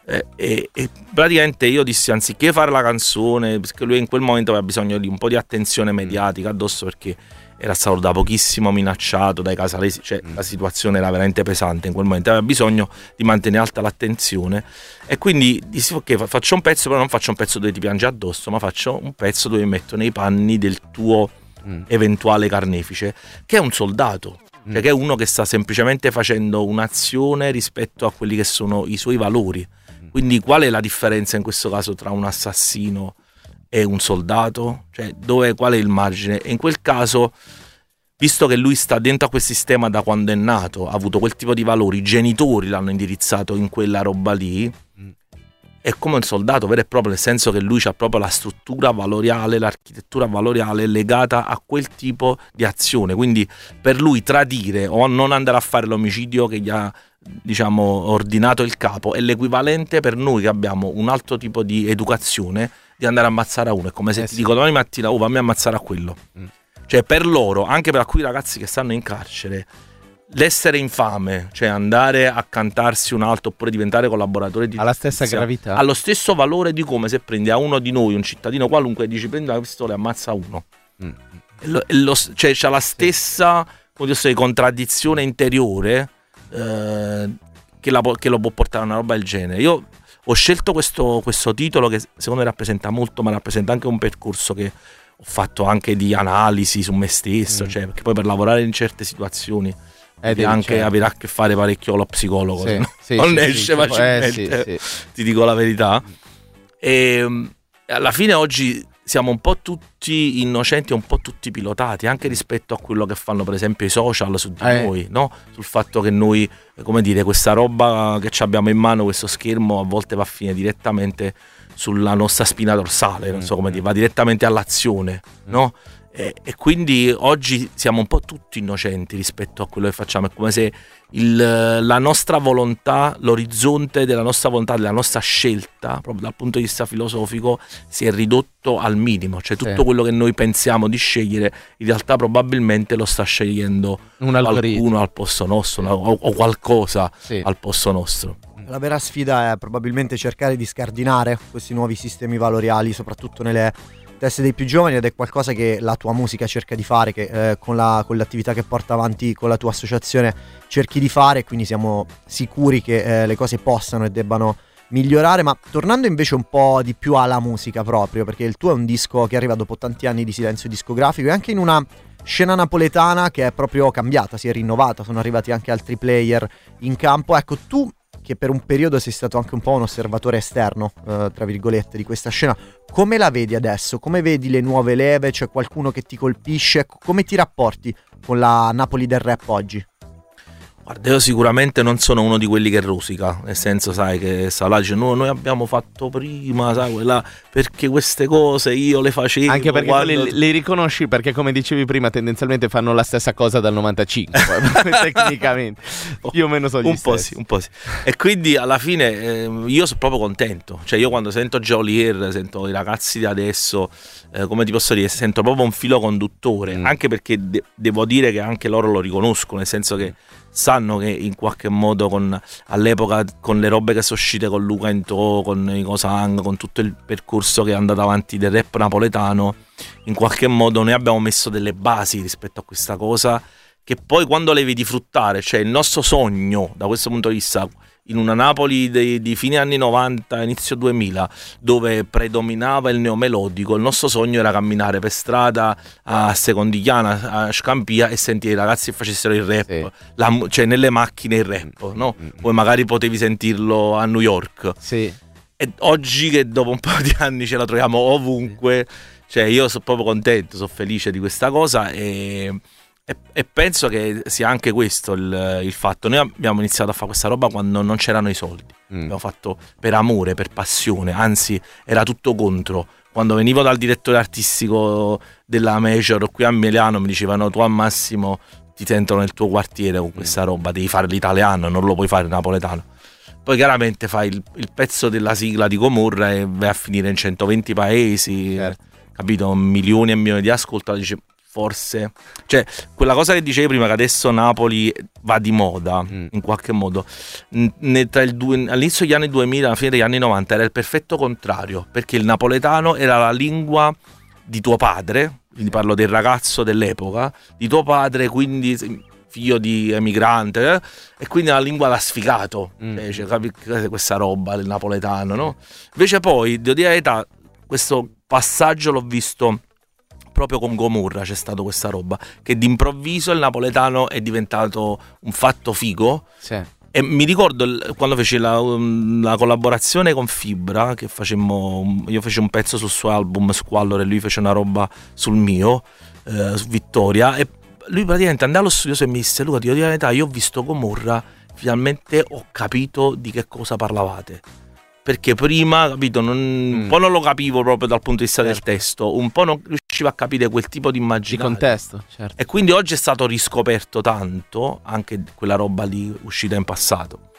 Eh, e, e praticamente io dissi anziché fare la canzone, perché lui in quel momento aveva bisogno di un po' di attenzione Mm. mediatica addosso perché era stato da pochissimo minacciato dai casalesi, cioè Mm. la situazione era veramente pesante in quel momento, aveva bisogno di mantenere alta l'attenzione e quindi dissi ok fa- faccio un pezzo però non faccio un pezzo dove ti piange addosso ma faccio un pezzo dove mi metto nei panni del tuo Mm. eventuale carnefice che è un soldato Mm. cioè che è uno che sta semplicemente facendo un'azione rispetto a quelli che sono i suoi valori Mm. quindi qual è la differenza in questo caso tra un assassino e un soldato? Cioè, dove, qual è il margine? E in quel caso, visto che lui sta dentro a quel sistema da quando è nato, ha avuto quel tipo di valori, i genitori l'hanno indirizzato in quella roba lì, è come un soldato vero e proprio, nel senso che lui ha proprio la struttura valoriale, l'architettura valoriale legata a quel tipo di azione. Quindi per lui tradire o non andare a fare l'omicidio che gli ha diciamo ordinato il capo è l'equivalente per noi che abbiamo un altro tipo di educazione di andare a ammazzare a uno. È come se Eh ti sì. dico domani mattina, oh fammi ammazzare a quello. Mm. Cioè per loro, anche per alcuni ragazzi che stanno in carcere, l'essere infame, cioè andare a cantarsi un altro oppure diventare collaboratore di Ha la stessa gravità? ha lo stesso valore di come se prendi a uno di noi, un cittadino qualunque, e dici prendi la pistola e ammazza uno. Mm. E lo- e lo- cioè c'ha la stessa come dire, contraddizione interiore eh, che, la che lo può portare a una roba del genere. Io ho scelto questo, questo titolo che secondo me rappresenta molto, ma rappresenta anche un percorso che ho fatto anche di analisi su me stesso, Mm. cioè, perché poi per lavorare in certe situazioni Eh, devi anche certo. avere a che fare parecchio lo psicologo, Sì, no sì, non sì, esce sì, facilmente, eh, ti dico la verità. E mm, alla fine oggi siamo un po' tutti innocenti e un po' tutti pilotati, anche rispetto a quello che fanno per esempio i social su di Eh. noi, no? sul fatto che noi, eh, come dire, questa roba che ci abbiamo in mano, questo schermo, a volte va a finire direttamente sulla nostra spina dorsale, non so come dire, va direttamente all'azione, no? E, e quindi oggi siamo un po' tutti innocenti rispetto a quello che facciamo, è come se il- la nostra volontà, l'orizzonte della nostra volontà, della nostra scelta, proprio dal punto di vista filosofico, si è ridotto al minimo, cioè tutto Sì. quello che noi pensiamo di scegliere, in realtà probabilmente lo sta scegliendo qualcuno al posto nostro no? o, o qualcosa Sì. al posto nostro. La vera sfida è probabilmente cercare di scardinare questi nuovi sistemi valoriali, soprattutto nelle teste dei più giovani, ed è qualcosa che la tua musica cerca di fare, che eh, con, la- con l'attività che porta avanti con la tua associazione cerchi di fare, quindi siamo sicuri che eh, le cose possano e debbano migliorare, ma tornando invece un po' di più alla musica proprio, perché il tuo è un disco che arriva dopo tanti anni di silenzio discografico e anche in una scena napoletana che è proprio cambiata, si è rinnovata, sono arrivati anche altri player in campo. Ecco, tu che per un periodo sei stato anche un po' un osservatore esterno, eh, tra virgolette, di questa scena, come la vedi adesso? Come vedi le nuove leve? C'è qualcuno che ti colpisce? Come ti rapporti con la Napoli del rap oggi? Guarda, io sicuramente non sono uno di quelli che rosica, nel senso, sai, che là, dice, no, noi abbiamo fatto prima, sai, quella, perché queste cose io le facevo. Anche perché quando- quelli li riconosci perché come dicevi prima tendenzialmente fanno la stessa cosa dal 95 poi, tecnicamente più o meno sono gli un po' sì, un po' sì. E quindi alla fine eh, io sono proprio contento. Cioè, io quando sento Jolier, sento i ragazzi di adesso, eh, come ti posso dire, sento proprio un filo conduttore. Mm. Anche perché de- devo dire che anche loro lo riconoscono, nel senso che sanno che in qualche modo con, all'epoca con le robe che sono uscite con Luca Intò, con i Cosang, con tutto il percorso che è andato avanti del rap napoletano, in qualche modo noi abbiamo messo delle basi rispetto a questa cosa che poi quando le vedi fruttare, cioè il nostro sogno da questo punto di vista, in una Napoli dei- di fine anni 90, inizio 2000, dove predominava il neomelodico, il nostro sogno era camminare per strada a Secondigliana, a Scampia e sentire i ragazzi che facessero il rap, Sì. la cioè nelle macchine il rap, no? Mm, mm, Poi magari potevi sentirlo a New York. Sì. E oggi che dopo un po' di anni ce la troviamo ovunque, cioè io sono proprio contento, sono felice di questa cosa e, e- e penso che sia anche questo il, il fatto. Noi abbiamo iniziato a fare questa roba quando non c'erano i soldi, Mm. abbiamo fatto per amore, per passione, anzi era tutto contro. Quando venivo dal direttore artistico della Major qui a Milano mi dicevano tu al massimo ti sentono nel tuo quartiere con questa roba, devi fare l'italiano, non lo puoi fare il napoletano. Poi chiaramente fai il, il pezzo della sigla di Comorra e vai a finire in 120 paesi, Certo. capito? Milioni e milioni di ascoltatori. Forse. Cioè, quella cosa che dicevi prima, che adesso Napoli va di moda, Mm. in qualche modo. ne- due- all'inizio degli anni 2000, alla fine degli anni 90, era il perfetto contrario, perché il napoletano era la lingua di tuo padre, quindi parlo del ragazzo dell'epoca, di tuo padre, quindi figlio di emigrante, eh, e quindi la lingua l'ha sfigato, Mm. Cioè, capi- questa roba del napoletano, no? Invece poi, devo dire la verità, questo passaggio l'ho visto proprio con Gomorra c'è stato questa roba che d'improvviso il napoletano è diventato un fatto figo Sì. e mi ricordo quando feci la, um, la collaborazione con Fibra, che facemmo, io feci un pezzo sul suo album Squallor e lui fece una roba sul mio, eh, su Vittoria, e lui praticamente andò allo studio e mi disse, Luca, ti dire la verità, io ho visto Gomorra, finalmente ho capito di che cosa parlavate. Perché prima, capito, non- un Mm. po' non lo capivo proprio dal punto di vista del Certo. testo, un po' non riuscivo a capire quel tipo di Di immaginario. contesto, certo. E quindi oggi è stato riscoperto tanto anche quella roba lì uscita in passato.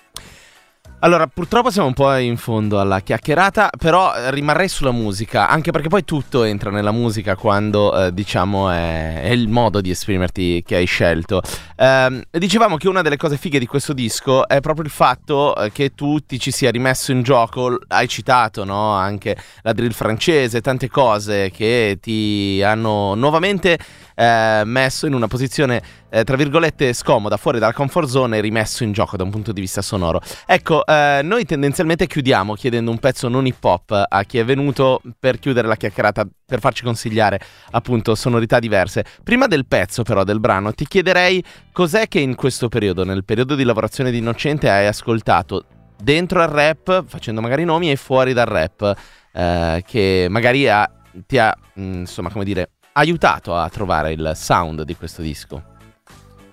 Allora, purtroppo siamo un po' in fondo alla chiacchierata, però eh, rimarrei sulla musica, anche perché poi tutto entra nella musica quando, eh, diciamo, è, è il modo di esprimerti che hai scelto. Ehm, dicevamo che una delle cose fighe di questo disco è proprio il fatto eh, che tu ti ci sia rimesso in gioco, hai citato, no? Anche la drill francese, tante cose che ti hanno nuovamente eh, messo in una posizione, eh, tra virgolette, scomoda, fuori dalla comfort zone e rimesso in gioco da un punto di vista sonoro. Ecco, eh, noi tendenzialmente chiudiamo chiedendo un pezzo non hip hop a chi è venuto per chiudere la chiacchierata, per farci consigliare appunto sonorità diverse. Prima del pezzo però, del brano, ti chiederei cos'è che in questo periodo, nel periodo di lavorazione di Innocente, hai ascoltato dentro al rap, facendo magari nomi, e fuori dal rap, eh, che magari ha- ti ha, mh, insomma, come dire, aiutato a trovare il sound di questo disco.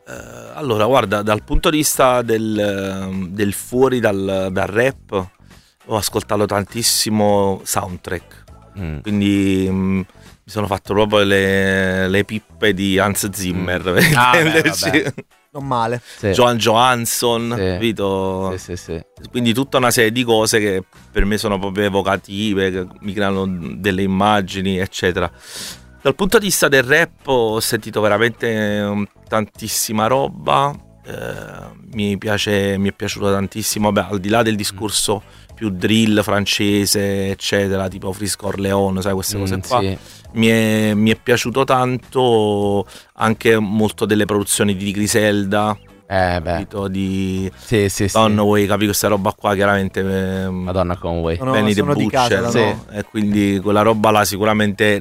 Eh, allora, guarda, dal punto di vista del, del fuori dal, dal rap, ho ascoltato tantissimo soundtrack. Mm. Quindi mm, mi sono fatto proprio le, le pippe di Hans Zimmer. per Ah, beh. Non male. Sì. Johan Johansson, Sì. capito? Sì, sì, sì. Quindi tutta una serie di cose che per me sono proprio evocative, che mi creano delle immagini, eccetera. Dal punto di vista del rap ho sentito veramente um, tantissima roba, eh, mi, piace, mi è piaciuto tantissimo, Vabbè, al di là del discorso più drill francese, eccetera, tipo Frisco Orleone, sai queste cose Mm, qua. sì. Mi è, mi è piaciuto tanto anche molto delle produzioni di Griselda, Eh, beh. capito, di Sì, sì, sì. Conway, capi questa roba qua chiaramente ehm, Madonna Conway. Benny the sono di casa Butcher, da Sì. no. e quindi quella roba là sicuramente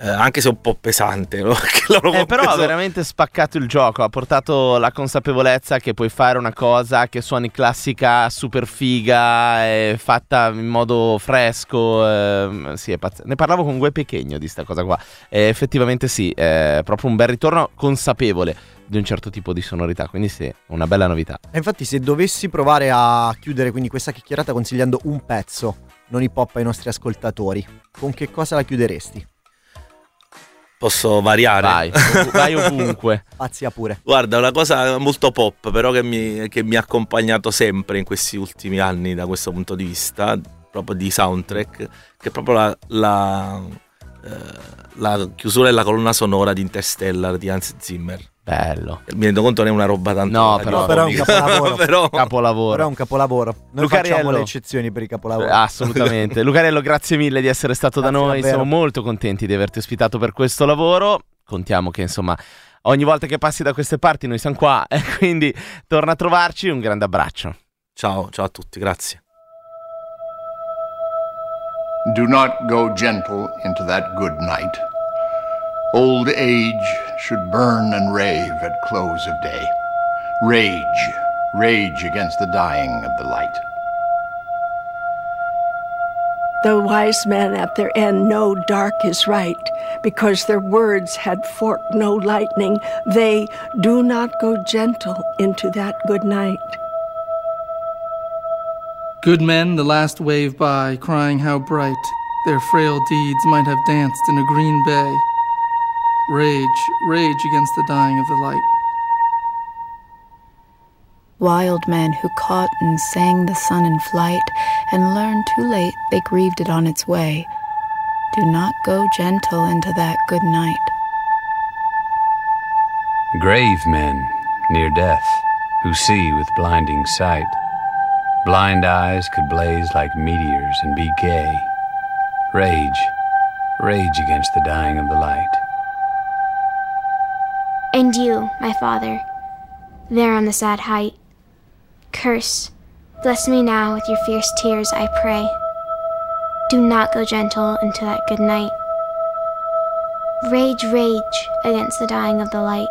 eh, anche se un po' pesante no? Eh, però ha veramente spaccato il gioco, ha portato la consapevolezza che puoi fare una cosa che suoni classica, super figa, e fatta in modo fresco. ehm, sì, è pazz- ne parlavo con Gue Pechegno di sta cosa qua. E effettivamente sì, è proprio un bel ritorno consapevole. di un certo tipo di sonorità, quindi sì, una bella novità. E infatti se dovessi provare a chiudere quindi questa chiacchierata consigliando un pezzo non hip hop ai nostri ascoltatori, con che cosa la chiuderesti? Posso variare? Vai, vai ovunque. Pazzia pure. Guarda, una cosa molto pop, però che mi, che mi ha accompagnato sempre in questi ultimi anni da questo punto di vista, proprio di soundtrack, che è proprio la, la, eh, la chiusura della colonna sonora di Interstellar di Hans Zimmer. Bello. Mi rendo conto non è una roba tanto No, però- però è un capolavoro. però- Capolavoro. Ora è un capolavoro. Noi Lucariello. facciamo le eccezioni per i capolavori. Assolutamente. Lucarello, grazie mille di essere stato da Grazie noi. davvero. Siamo molto contenti di averti ospitato per questo lavoro. Contiamo che insomma ogni volta che passi da queste parti noi siamo qua e quindi torna a trovarci. Un grande abbraccio. Ciao, ciao a tutti, grazie. Do not go gentle into that good night. Old age should burn and rave at close of day. Rage, rage against the dying of the light. The wise men at their end know dark is right, because their words had forked no lightning. They do not go gentle into that good night. Good men, the last wave by, crying how bright their frail deeds might have danced in a green bay. Rage, rage against the dying of the light. Wild men who caught and sang the sun in flight, and learned too late they grieved it on its way. Do not go gentle into that good night. Grave men near death, who see with blinding sight. Blind eyes could blaze like meteors and be gay. Rage, rage against the dying of the light. And you, my father, there on the sad height, curse, bless me now with your fierce tears, I pray. Do not go gentle into that good night. Rage, rage against the dying of the light.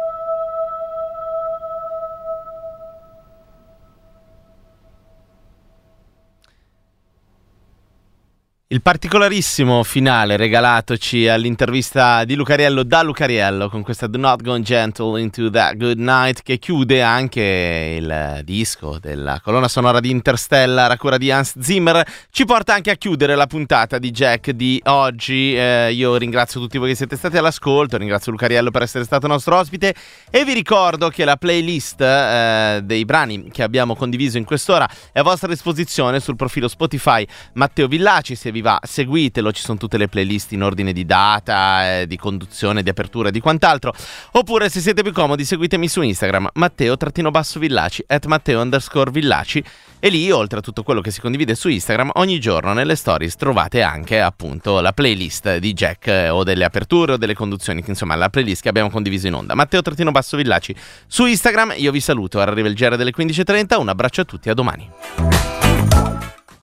Il particolarissimo finale regalatoci all'intervista di Lucariello da Lucariello con questa Do Not Go Gentle into That Good Night che chiude anche il disco della colonna sonora di Interstellar a cura di Hans Zimmer. Ci porta anche a chiudere la puntata di Jack di oggi. Eh, io ringrazio tutti voi che siete stati all'ascolto ringrazio Lucariello per essere stato nostro ospite e vi ricordo che la playlist eh, dei brani che abbiamo condiviso in quest'ora è a vostra disposizione sul profilo Spotify Matteo Villaci. Se vi va seguitelo ci sono tutte le playlist in ordine di data eh, di conduzione di apertura e di quant'altro. Oppure se siete più comodi seguitemi su Instagram Matteo-Villaci at Matteo underscore Villaci. E lì oltre a tutto quello che si condivide su Instagram ogni giorno nelle stories trovate anche appunto la playlist di Jack eh, o delle aperture o delle conduzioni insomma la playlist che abbiamo condiviso in onda. Matteo-Villaci su Instagram io vi saluto arriva il GR delle 15.30 un abbraccio a tutti a domani